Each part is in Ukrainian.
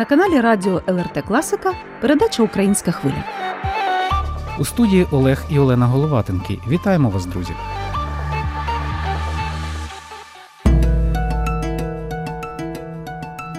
На каналі Радіо ЛРТ Класика передача Українська хвиля. У студії Олег і Олена Головатенки. Вітаємо вас, друзі!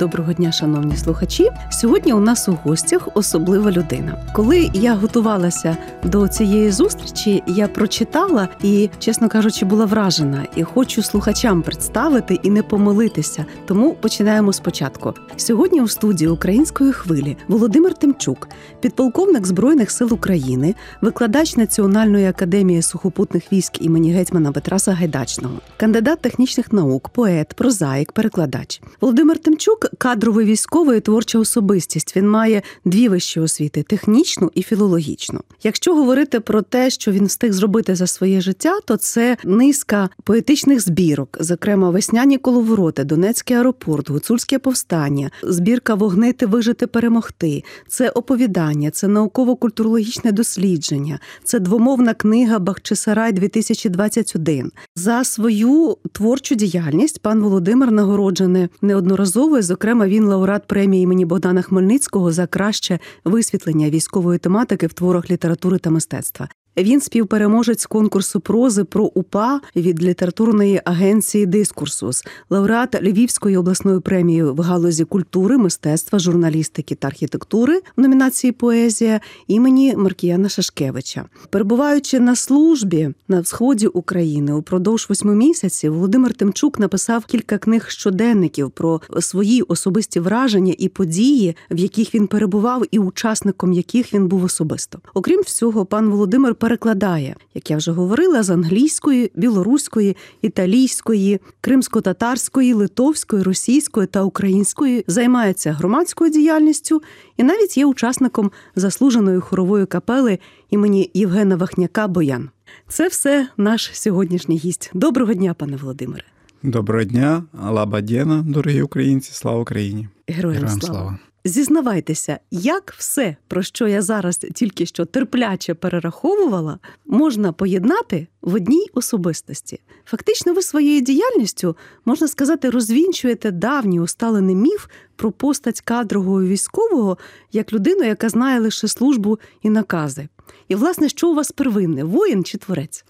Доброго дня, шановні слухачі. Сьогодні у нас у гостях особлива людина. Коли я готувалася до цієї зустрічі, я прочитала і, чесно кажучи, була вражена і хочу слухачам представити і не помилитися. Тому починаємо спочатку. Сьогодні у студії української хвилі Володимир Тимчук, підполковник збройних сил України, викладач Національної академії сухопутних військ імені гетьмана Петра Сагайдачного, кандидат технічних наук, поет, прозаїк, перекладач. Володимир Тимчук кадровий військовий і творча особистість. Він має дві вищі освіти технічну і філологічну. Якщо говорити про те, що він встиг зробити за своє життя, то це низка поетичних збірок, зокрема весняні коловороти, Донецький аеропорт, Гуцульське повстання, збірка Вогнити, вижити, перемогти. Це оповідання, це науково-культурологічне дослідження, це двомовна книга Бахчисарай 2021 За свою творчу діяльність пан Володимир нагороджений неодноразово. Зокрема, він лауреат премії імені Богдана Хмельницького за краще висвітлення військової тематики в творах літератури та мистецтва. Він співпереможець конкурсу прози про УПА від літературної агенції Дискурсус, лауреат Львівської обласної премії в галузі культури, мистецтва, журналістики та архітектури в номінації Поезія імені Маркіяна Шашкевича. Перебуваючи на службі на сході України упродовж восьми місяців, Володимир Тимчук написав кілька книг щоденників про свої особисті враження і події, в яких він перебував, і учасником яких він був особисто. Окрім всього, пан Володимир перекладає, як я вже говорила, з англійської, білоруської, італійської, кримсько-татарської, литовської, російської та української, займається громадською діяльністю і навіть є учасником заслуженої хорової капели імені Євгена Вахняка Боян. Це все наш сьогоднішній гість. Доброго дня, пане Володимире. Доброго дня, Алабадєна, дорогі українці, слава Україні! Героям, Героям слава! слава! Зізнавайтеся, як все, про що я зараз тільки що терпляче перераховувала, можна поєднати в одній особистості. Фактично, ви своєю діяльністю, можна сказати, розвінчуєте давній усталений міф про постать кадрового військового як людину, яка знає лише службу і накази. І, власне, що у вас первинне воїн чи творець?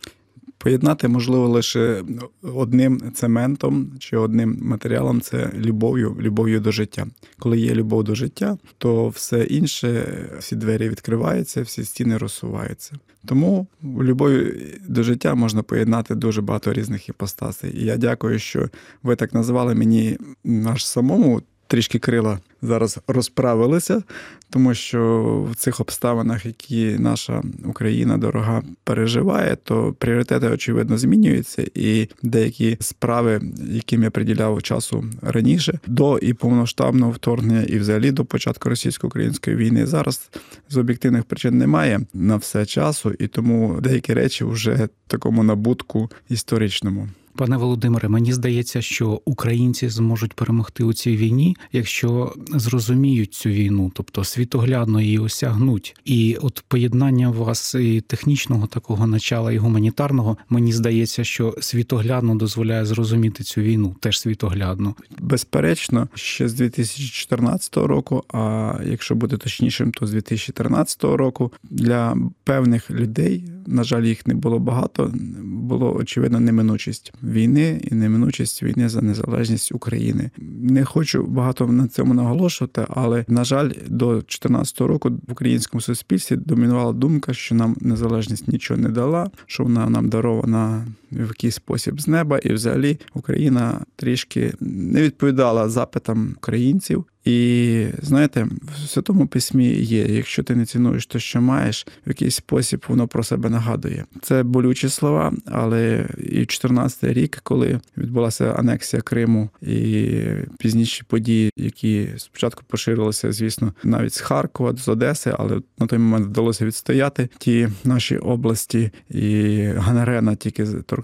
Поєднати можливо лише одним цементом чи одним матеріалом це любов'ю, любов'ю до життя. Коли є любов до життя, то все інше, всі двері відкриваються, всі стіни розсуваються. Тому в любові до життя можна поєднати дуже багато різних іпостасей. І я дякую, що ви так назвали мені аж самому. Трішки крила зараз розправилися, тому що в цих обставинах, які наша Україна дорога переживає, то пріоритети очевидно змінюються, і деякі справи, яким я приділяв часу раніше, до і повноштабного вторгнення, і взагалі до початку російсько-української війни, зараз з об'єктивних причин немає на все часу, і тому деякі речі вже такому набутку історичному. Пане Володимире, мені здається, що українці зможуть перемогти у цій війні, якщо зрозуміють цю війну, тобто світоглядно її осягнуть. І от поєднання вас і технічного такого начала і гуманітарного, мені здається, що світоглядно дозволяє зрозуміти цю війну, теж світоглядно. Безперечно, ще з 2014 року, а якщо бути точнішим, то з 2013 року для певних людей, на жаль, їх не було багато, було очевидно неминучість війни і неминучість війни за незалежність України. Не хочу багато на цьому наголошувати, але на жаль, до 2014 року в українському суспільстві домінувала думка, що нам незалежність нічого не дала, що вона нам дарована в якийсь спосіб з неба, і взагалі Україна трішки не відповідала запитам українців. І знаєте, в святому письмі є: якщо ти не цінуєш те, що маєш, в якийсь спосіб воно про себе нагадує. Це болючі слова, але і 14 рік, коли відбулася анексія Криму і пізніші події, які спочатку поширилися, звісно, навіть з Харкова, з Одеси, але на той момент вдалося відстояти ті наші області, і Ганарена тільки торкнулася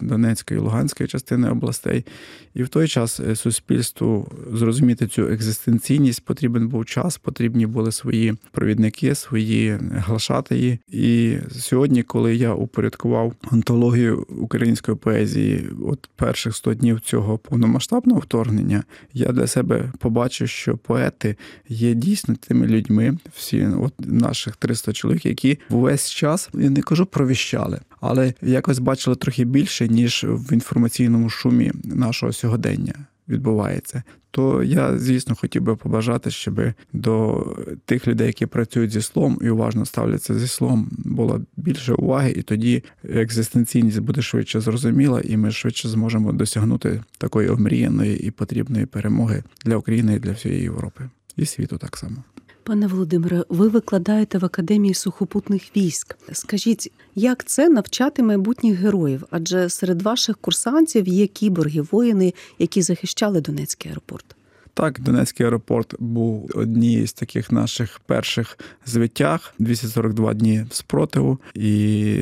Донецької і Луганської частини областей. І в той час е, суспільству зрозуміти цю екзистенційність потрібен був час, потрібні були свої провідники, свої глашатаї. І сьогодні, коли я упорядкував антологію української поезії, от перших 100 днів цього повномасштабного вторгнення, я для себе побачив, що поети є дійсно тими людьми, всі от наших 300 чоловік, які весь час я не кажу провіщали, але якось бачили трохи більше ніж в інформаційному шумі нашого сьогодення відбувається. То я, звісно, хотів би побажати, щоб до тих людей, які працюють зі слом і уважно ставляться зі слом, було більше уваги, і тоді екзистенційність буде швидше зрозуміла, і ми швидше зможемо досягнути такої омріяної і потрібної перемоги для України і для всієї Європи і світу так само. Пане Володимире, ви викладаєте в Академії сухопутних військ. Скажіть, як це навчати майбутніх героїв? Адже серед ваших курсантів є кіборги, воїни, які захищали Донецький аеропорт. Так, Донецький аеропорт був однією з таких наших перших звитяг 242 дні спротиву, і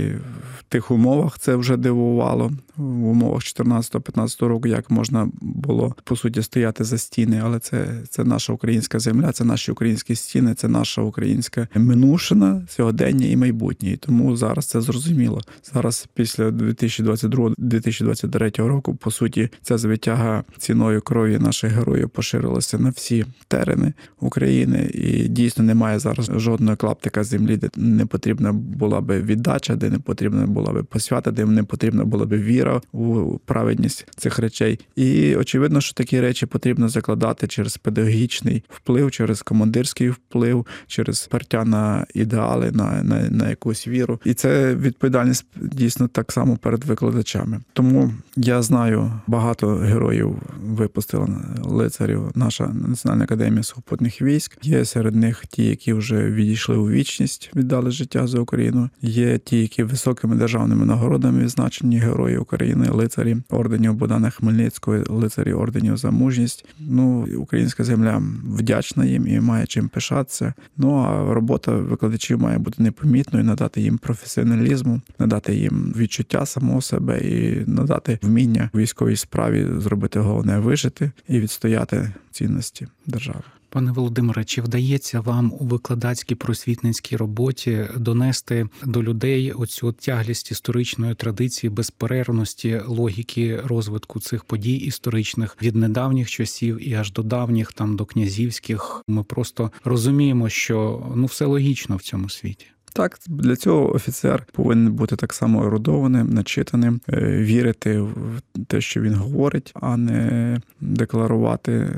в тих умовах це вже дивувало. В умовах 14-15 року, як можна було по суті стояти за стіни, але це це наша українська земля, це наші українські стіни, це наша українська минушина, сьогодення і майбутнє. І тому зараз це зрозуміло. Зараз, після 2022-2023 року, по суті, ця звитяга ціною крові наших героїв поширилася на всі терени України, і дійсно немає зараз жодного клаптика землі, де не потрібна була би віддача, де не потрібна була би посвята, де не потрібна була би віра у праведність цих речей. І очевидно, що такі речі потрібно закладати через педагогічний вплив, через командирський вплив, через партя на ідеали, на, на, на якусь віру. І це відповідальність дійсно так само перед викладачами. Тому я знаю багато героїв випустила лицарів наша національна академія сухопутних військ. Є серед них ті, які вже відійшли у вічність, віддали життя за Україну. Є ті, які високими державними нагородами відзначені герої України, лицарі орденів Богдана Хмельницького, лицарі орденів за мужність. Ну українська земля вдячна їм і має чим пишатися. Ну а робота викладачів має бути непомітною, надати їм професіоналізму, надати їм відчуття самого себе і надати вміння військовій справі зробити головне вижити і відстояти цінності держави. Пане Володимире, чи вдається вам у викладацькій просвітницькій роботі донести до людей оцю тяглість історичної традиції, безперервності, логіки розвитку цих подій історичних від недавніх часів і аж до давніх, там до князівських? Ми просто розуміємо, що ну все логічно в цьому світі. Так, для цього офіцер повинен бути так само ерудованим, начитаним, вірити в те, що він говорить, а не декларувати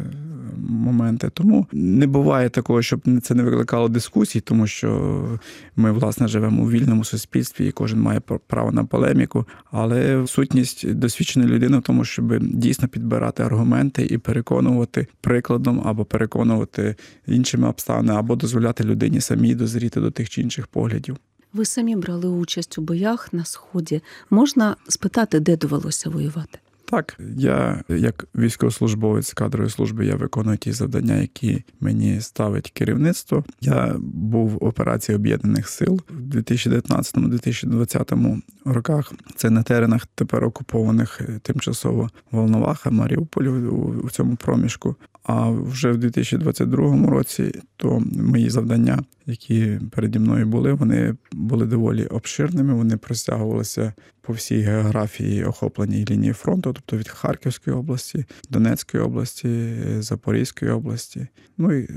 моменти. Тому не буває такого, щоб це не викликало дискусій, тому що ми, власне, живемо у вільному суспільстві, і кожен має право на полеміку. Але сутність досвідченої людини в тому, щоб дійсно підбирати аргументи і переконувати прикладом або переконувати іншими обставинами, або дозволяти людині самій дозріти до тих чи інших поглядів. Ви самі брали участь у боях на сході. Можна спитати, де довелося воювати? Так, я як військовослужбовець кадрової служби я виконую ті завдання, які мені ставить керівництво. Я був в операції об'єднаних сил в 2019-2020 роках. Це на теренах тепер окупованих тимчасово Волноваха, Маріуполю у цьому проміжку. А вже в 2022 році то мої завдання, які переді мною були, вони були доволі обширними. Вони простягувалися по всій географії охопленій лінії фронту, тобто від Харківської області, Донецької області, Запорізької області. Ну і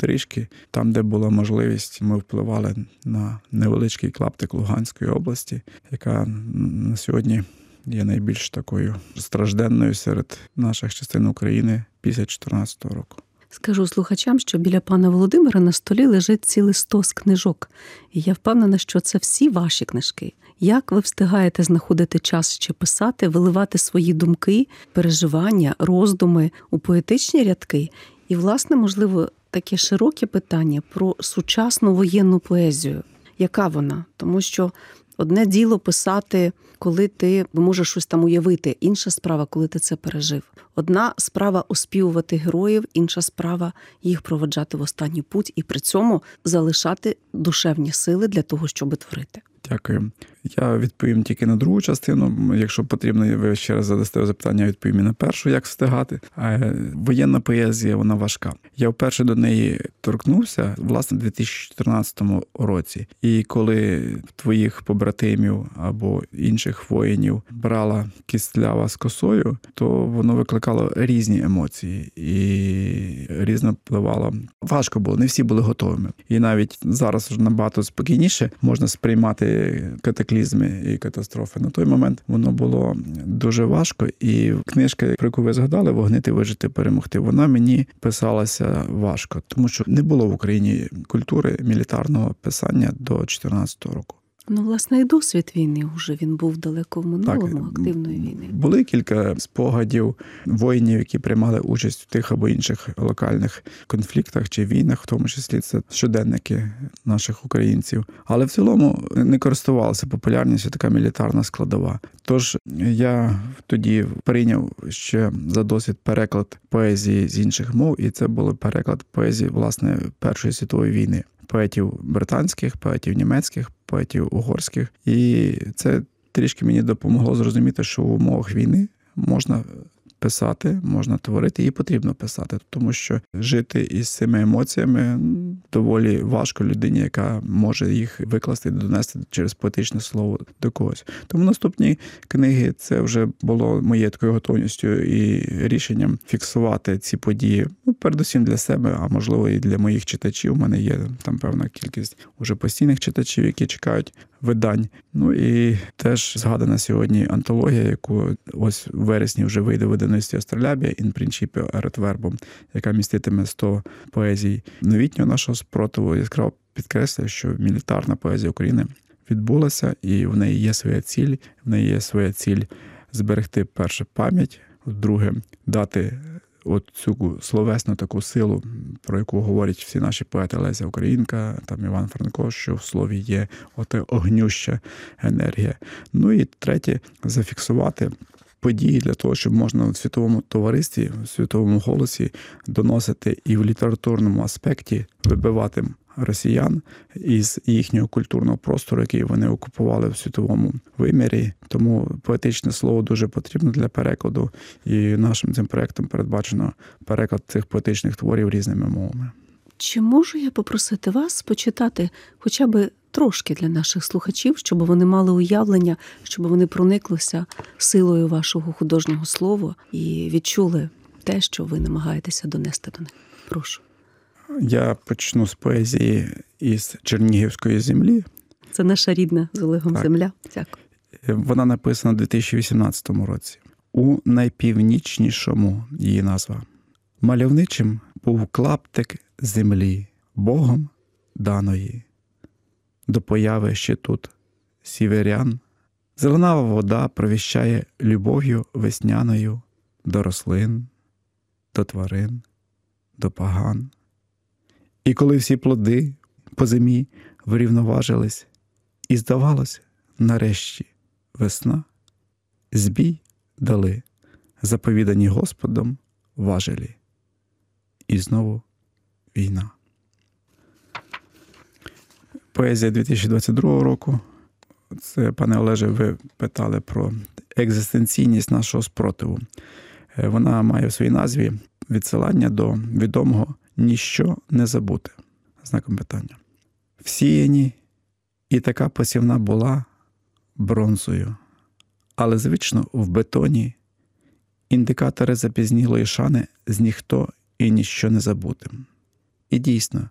трішки там, де була можливість, ми впливали на невеличкий клаптик Луганської області, яка на сьогодні є найбільш такою стражденною серед наших частин України після 2014 року. Скажу слухачам, що біля пана Володимира на столі лежить цілий стос книжок, і я впевнена, що це всі ваші книжки. Як ви встигаєте знаходити час ще писати, виливати свої думки, переживання, роздуми у поетичні рядки? І, власне, можливо, таке широке питання про сучасну воєнну поезію. Яка вона? Тому що одне діло писати, коли ти можеш щось там уявити, інша справа, коли ти це пережив. Одна справа оспівувати героїв, інша справа їх проведжати в останній путь і при цьому залишати душевні сили для того, щоб творити. Дякую. Я відповім тільки на другу частину. Якщо потрібно, ви ще раз задасте запитання, відповім і на першу, як встигати. А воєнна поезія вона важка. Я вперше до неї торкнувся власне у 2014 році. І коли твоїх побратимів або інших воїнів брала кістлява з косою, то воно викликало різні емоції і різно впливало. Важко було, не всі були готовими. І навіть зараз набагато спокійніше можна сприймати катаклізми і катастрофи. На той момент воно було дуже важко, і книжка, про яку ви згадали, вогнити, вижити, перемогти. Вона мені писалася важко, тому що не було в Україні культури мілітарного писання до 2014 року. Ну, власне, і досвід війни вже він був далеко в минулому активної війни. Були кілька спогадів воїнів, які приймали участь в тих або інших локальних конфліктах чи війнах, в тому числі це щоденники наших українців. Але в цілому не користувалася популярністю така мілітарна складова. Тож я тоді прийняв ще за досвід переклад поезії з інших мов, і це був переклад поезії власне Першої світової війни поетів британських, поетів німецьких, поетів угорських. І це трішки мені допомогло зрозуміти, що в умовах війни можна писати, можна творити і потрібно писати, тому що жити із цими емоціями доволі важко людині, яка може їх викласти, донести через поетичне слово до когось. Тому наступні книги це вже було моєю такою готовністю і рішенням фіксувати ці події. Ну, передусім для себе, а можливо і для моїх читачів. У мене є там певна кількість уже постійних читачів, які чекають видань. Ну і теж згадана сьогодні антологія, яку ось у вересні вже вийде видавництві Астролябія «In principio erat verbum», яка міститиме 100 поезій новітнього нашого спротиву. Яскраво підкреслює, що мілітарна поезія України відбулася, і в неї є своя ціль. В неї є своя ціль зберегти перше пам'ять, друге дати от цю словесну таку силу, про яку говорять всі наші поети Леся Українка, там Іван Франко, що в слові є от огнюща енергія. Ну і третє зафіксувати. Події для того, щоб можна в світовому товаристві, в світовому голосі доносити і в літературному аспекті вибивати росіян із їхнього культурного простору, який вони окупували в світовому вимірі. Тому поетичне слово дуже потрібно для перекладу, і нашим цим проектом передбачено переклад цих поетичних творів різними мовами. Чи можу я попросити вас почитати хоча б трошки для наших слухачів, щоб вони мали уявлення, щоб вони прониклися силою вашого художнього слова і відчули те, що ви намагаєтеся донести до них? Прошу. Я почну з поезії із Чернігівської землі. Це наша рідна з Олегом так. земля. Дякую. Вона написана у 2018 році. У найпівнічнішому її назва. Мальовничим був клаптик землі, Богом даної. До появи ще тут сіверян. Зеленава вода провіщає любов'ю весняною до рослин, до тварин, до паган. І коли всі плоди по зимі врівноважились, і, здавалося, нарешті весна, збій дали, заповідані Господом важелі. І знову війна. Поезія 2022 року. Це, пане Олеже, ви питали про екзистенційність нашого спротиву. Е, вона має в своїй назві відсилання до відомого ніщо не забути. Знаком питання. Всіяні і така посівна була бронзою, але звично в бетоні індикатори запізнілої шани з ніхто і ніщо не забутим. І дійсно,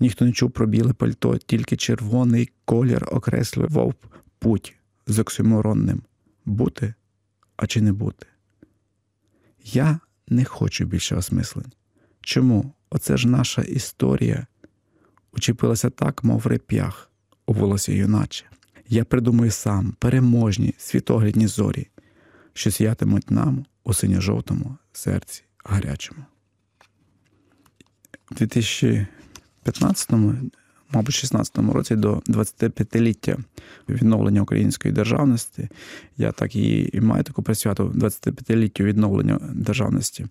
ніхто не чув про біле пальто, тільки червоний колір окреслював путь з оксюморонним бути, а чи не бути. Я не хочу більше осмислень. Чому? Оце ж наша історія учепилася так, мов реп'ях у волосі юначе. Я придумую сам переможні світоглядні зорі, що сіятимуть нам у синьо-жовтому серці гарячому. У 2015-му, мабуть, 16-му році до 25-ліття відновлення української державності. Я так і маю таку присвяту 25-літтю відновлення державності.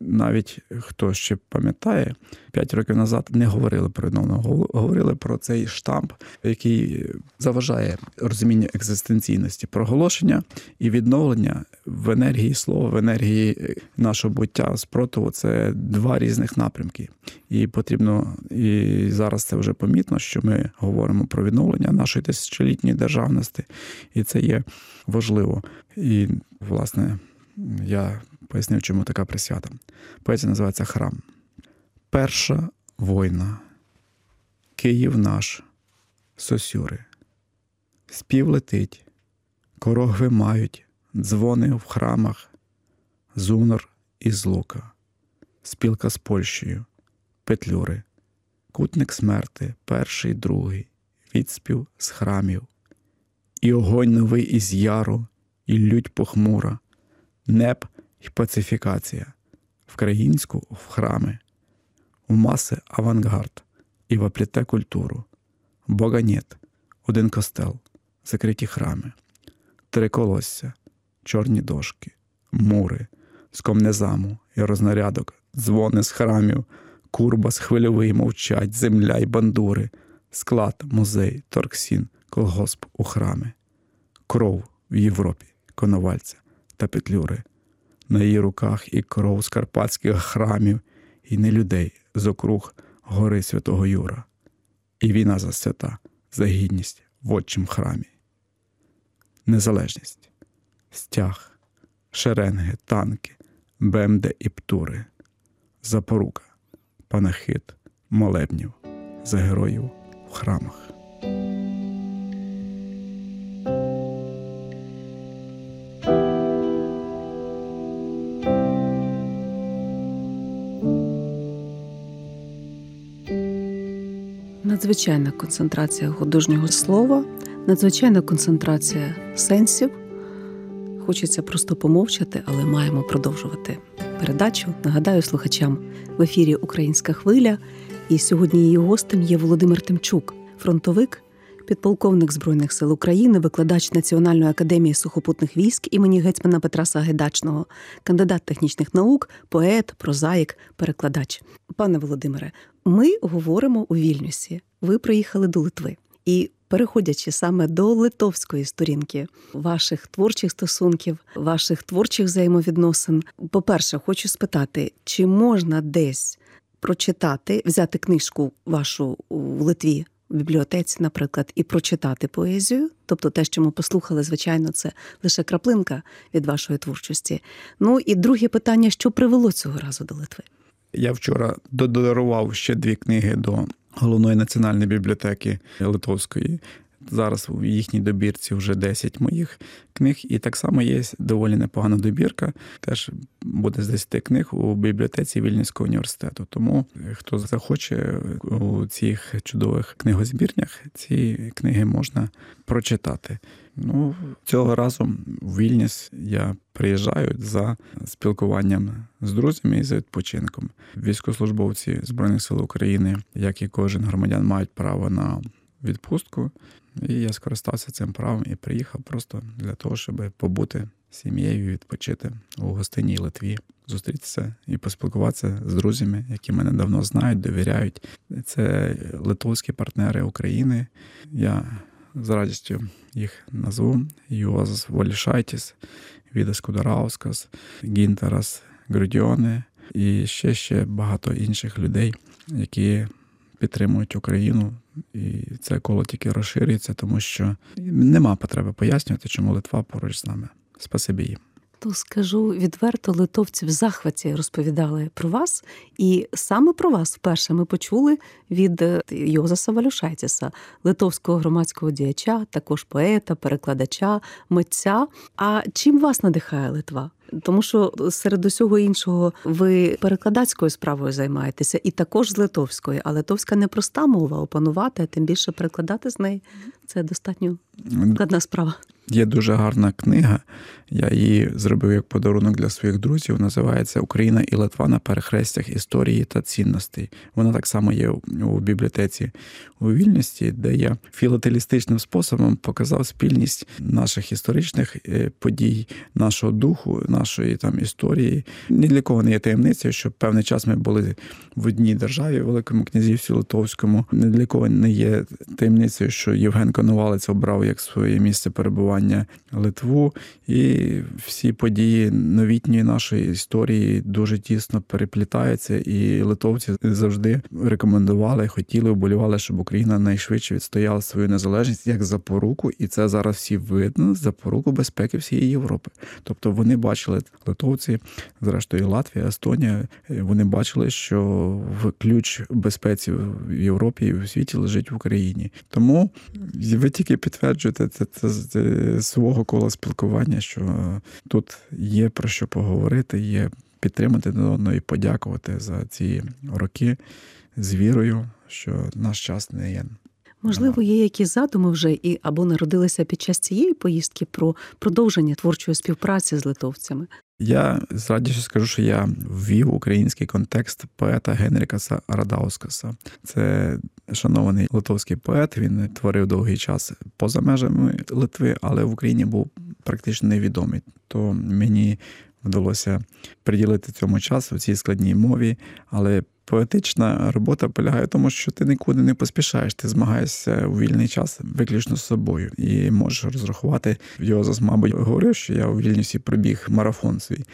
навіть хто ще пам'ятає, 5 років назад не говорили про відновлення, говорили про цей штамп, який заважає розумінню екзистенційності проголошення і відновлення в енергії слова, в енергії нашого буття спротиву це два різних напрямки. І потрібно і зараз це вже помітно, що ми говоримо про відновлення нашої тисячолітньої державності, і це є важливо. І, власне, я пояснив, чому така присвята. Поезія називається Храм. Перша война. Київ наш, сосюри. Спів летить, корогви мають, дзвони в храмах, зунор із лука, спілка з Польщею, петлюри, кутник смерти, перший, другий, відспів з храмів, і огонь новий із яру, і лють похмура, неб і пацифікація, вкраїнську в храми, у маси авангард. І вопліте культуру, Бога нет, один костел, закриті храми, три колосся, чорні дошки, мури, з комнезаму. І рознарядок, дзвони з храмів, курба з хвильовий мовчать, земля й бандури, склад, музей, торксін, колгосп у храми, кров в Європі, коновальця та петлюри. На її руках і кров з карпатських храмів, і не людей з округ гори Святого Юра, і війна за свята, за гідність в отчим храмі. Незалежність, стяг, шеренги, танки, бемде і птури, запорука, панахид, молебнів за героїв в храмах. Надзвичайна концентрація художнього слова, надзвичайна концентрація сенсів. Хочеться просто помовчати, але маємо продовжувати передачу. Нагадаю слухачам в ефірі Українська хвиля. І сьогодні її гостем є Володимир Тимчук, фронтовик, підполковник Збройних сил України, викладач Національної академії сухопутних військ імені гетьмана Петра Сагайдачного, кандидат технічних наук, поет, прозаїк, перекладач. Пане Володимире, ми говоримо у Вільнюсі. Ви приїхали до Литви. І переходячи саме до литовської сторінки ваших творчих стосунків, ваших творчих взаємовідносин, по-перше, хочу спитати, чи можна десь прочитати, взяти книжку вашу в Литві в бібліотеці, наприклад, і прочитати поезію, тобто те, що ми послухали, звичайно, це лише краплинка від вашої творчості. Ну і друге питання: що привело цього разу до Литви? Я вчора додарував ще дві книги до головної національної бібліотеки Литовської. Зараз у їхній добірці вже 10 моїх книг, і так само є доволі непогана добірка. Теж буде з 10 книг у бібліотеці Вільнюського університету. Тому хто захоче у цих чудових книгозбірнях, ці книги можна прочитати. Ну, цього разу в Вільнюс я приїжджаю за спілкуванням з друзями і за відпочинком. Військовослужбовці Збройних сил України, як і кожен громадян, мають право на відпустку. І я скористався цим правом і приїхав просто для того, щоб побути сім'єю, відпочити у гостинній Литві, зустрітися і поспілкуватися з друзями, які мене давно знають, довіряють. Це литовські партнери України. Я з радістю їх назву: Юозас Волішайтіс, Відас Кудараускас, Гінтерас Грудіоне і ще ще багато інших людей, які підтримують Україну, і це коло тільки розширюється, тому що нема потреби пояснювати, чому Литва поруч з нами. Спасибі їм. То скажу відверто, литовці в захваті розповідали про вас, і саме про вас вперше ми почули від е, Йозаса Валюшайтіса, литовського громадського діяча, також поета, перекладача, митця. А чим вас надихає Литва? Тому що серед усього іншого ви перекладацькою справою займаєтеся, і також з литовської. А литовська непроста мова опанувати, а тим більше перекладати з неї. Це достатньо складна справа. Є дуже гарна книга. Я її зробив як подарунок для своїх друзів. Називається Україна і Литва на перехрестях історії та цінностей. Вона так само є у бібліотеці у вільності, де я філателістичним способом показав спільність наших історичних е, подій, нашого духу, нашої там історії. Ні для кого не є таємницею, що певний час ми були в одній державі, Великому князівстві Литовському. Ні для кого не є таємницею, що Євген Коновалець обрав як своє місце перебування Литву, і всі події новітньої нашої історії дуже тісно переплітаються, і литовці завжди рекомендували, хотіли, вболівали, щоб Україна найшвидше відстояла свою незалежність як запоруку, і це зараз всі видно запоруку безпеки всієї Європи. Тобто вони бачили литовці, зрештою Латвія, Естонія. Вони бачили, що в ключ безпеці в Європі і в світі лежить в Україні. Тому ви тільки підтверджуєте це, це, це свого кола спілкування, що тут є про що поговорити, є підтримати одного і подякувати за ці роки з вірою, що наш час не є. Можливо, є якісь задуми вже і або народилися під час цієї поїздки про продовження творчої співпраці з литовцями. Я з радістю скажу, що я ввів український контекст поета Генрікаса Радаускаса. Це шанований литовський поет. Він творив довгий час поза межами Литви, але в Україні був практично невідомий. То мені вдалося приділити цьому час у цій складній мові, але поетична робота полягає в тому, що ти нікуди не поспішаєш, ти змагаєшся у вільний час виключно з собою і можеш розрахувати. Йозас, мабуть, говорив, що я у вільнісі пробіг марафон свій.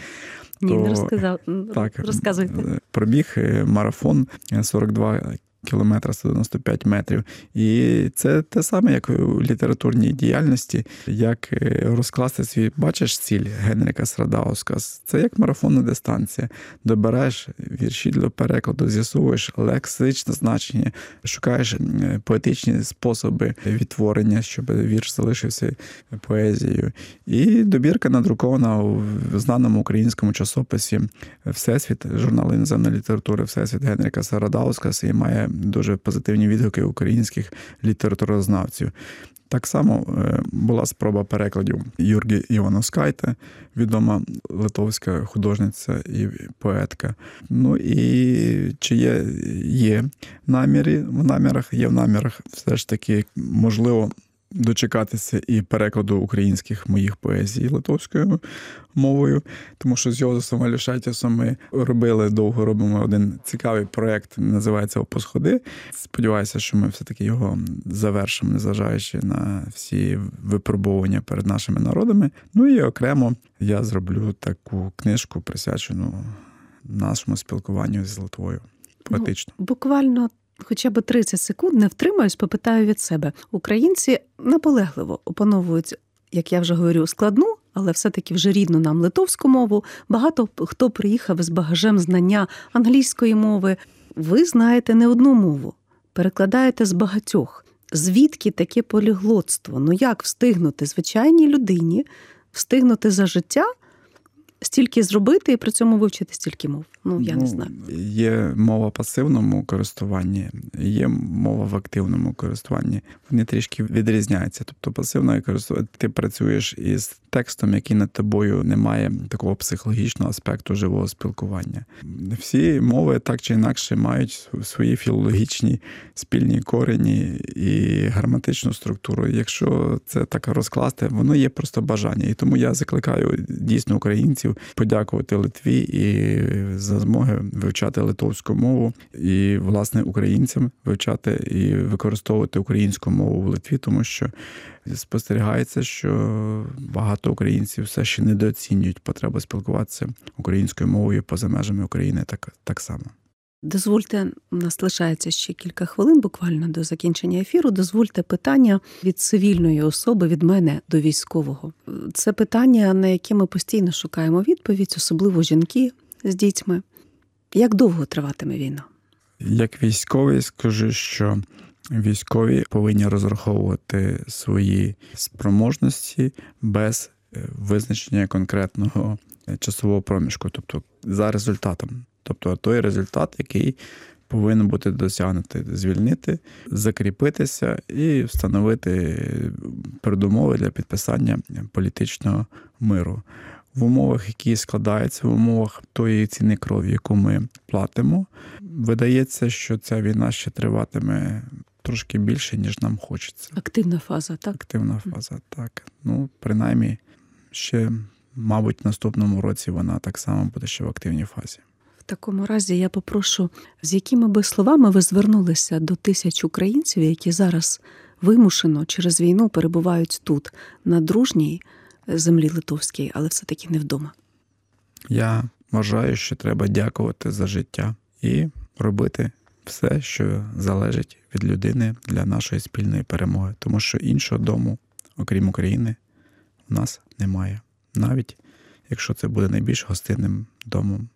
Ні, то, не розказав. Так, Розказуйте. Пробіг марафон 42 кілометра 195 метрів. І це те саме, як у літературній діяльності, як е, розкласти свій, бачиш ціль Генріка Срадаускас. Це як марафонна дистанція. Добираєш вірші для перекладу, з'ясовуєш лексичне значення, шукаєш поетичні способи відтворення, щоб вірш залишився поезією. І добірка надрукована у знаному українському часописі Всесвіт, журнал іноземної літератури Всесвіт Генріка Сарадаускас і має дуже позитивні відгуки українських літературознавців. Так само е, була спроба перекладів Юргі Івановскайте, відома литовська художниця і поетка. Ну і чи є є наміри в намірах, є в намірах все ж таки можливо дочекатися і перекладу українських моїх поезій литовською мовою, тому що з Йозефом Алішатісом ми робили довго робимо один цікавий проєкт, називається Опосходи. Сподіваюся, що ми все-таки його завершимо, незважаючи на всі випробування перед нашими народами. Ну і окремо я зроблю таку книжку, присвячену нашому спілкуванню з Литвою. Поетично. Ну, буквально хоча б 30 секунд не втримаюсь, попитаю від себе. Українці наполегливо опановують, як я вже говорю, складну, але все-таки вже рідну нам литовську мову. Багато хто приїхав із багажем знання англійської мови. Ви знаєте не одну мову, перекладаєте з багатьох. Звідки таке поліглотство? Ну як встигнути звичайній людині, встигнути за життя? Стільки зробити і при цьому вивчити стільки мов. Ну я ну, не знаю. Є мова в пасивному користуванні, є мова в активному користуванні. Вони трішки відрізняються. Тобто, пасивне користування ти працюєш із текстом, який над тобою не має такого психологічного аспекту живого спілкування. Всі мови так чи інакше мають свої філологічні спільні корені і граматичну структуру. Якщо це так розкласти, воно є просто бажання. І тому я закликаю дійсно українців подякувати Литві і за змоги вивчати литовську мову і власне українцям вивчати і використовувати українську мову в Литві, тому що спостерігається, що багато українців все ще недооцінюють потребу спілкуватися українською мовою поза межами України так, так само. Дозвольте, у нас лишається ще кілька хвилин, буквально до закінчення ефіру. Дозвольте питання від цивільної особи від мене до військового. Це питання, на яке ми постійно шукаємо відповідь, особливо жінки з дітьми. Як довго триватиме війна? Як військовий, скажу, що військові повинні розраховувати свої спроможності без е, визначення конкретного часового проміжку, тобто за результатом. Тобто той результат, який повинен бути досягнути звільнити, закріпитися і встановити передумови для підписання політичного миру. В умовах, які складаються, в умовах тої ціни крові, яку ми платимо, видається, що ця війна ще триватиме трошки більше, ніж нам хочеться. Активна фаза, так? Активна фаза, так. Ну, принаймні, ще, мабуть, в наступному році вона так само буде ще в активній фазі. Такому разі я попрошу, з якими би словами ви звернулися до тисяч українців, які зараз вимушено через війну перебувають тут, на дружній землі литовській, але все-таки не вдома. Я вважаю, що треба дякувати за життя і робити все, що залежить від людини для нашої спільної перемоги, тому що іншого дому, окрім України, у нас немає. Навіть якщо це буде найбільш гостинним домом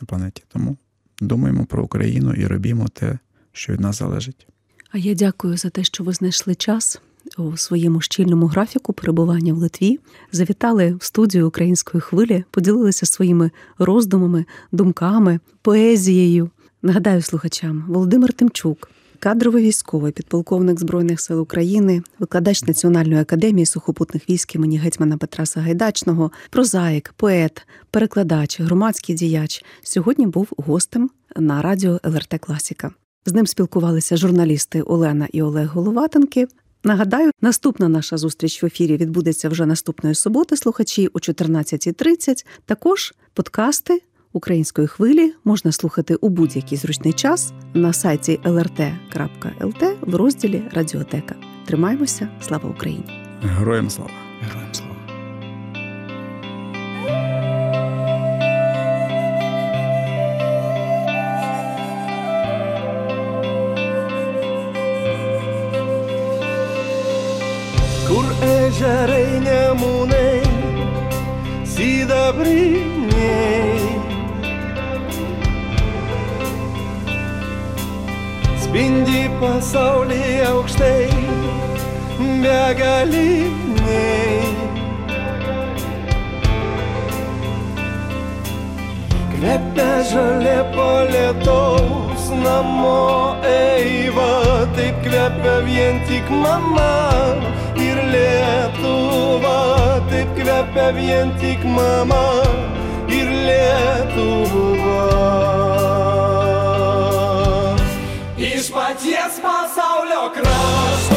на планеті. Тому думаємо про Україну і робімо те, що від нас залежить. А я дякую за те, що ви знайшли час у своєму щільному графіку перебування в Литві, завітали в студію української хвилі, поділилися своїми роздумами, думками, поезією. Нагадаю слухачам, Володимир Тимчук, кадровий військовий, підполковник Збройних сил України, викладач Національної академії сухопутних військ імені гетьмана Петра Сагайдачного, прозаїк, поет, перекладач, громадський діяч. Сьогодні був гостем на радіо ЛРТ Класіка. З ним спілкувалися журналісти Олена і Олег Головатенки. Нагадаю, наступна наша зустріч в ефірі відбудеться вже наступної суботи. Слухачі о 14.30. Також подкасти української хвилі можна слухати у будь-який зручний час на сайті lrt.lt в розділі Радіотека. Тримаємося, слава Україні! Героям слава! Героям слава! kur ežerai nemūnai, Spindi pasaulyje aukštai, begaliniai. Kvepia žalė po lietaus namo eiva, taip kvepia vien tik mama ir Lietuva, taip kvepia vien tik mama ir Lietuva. cross.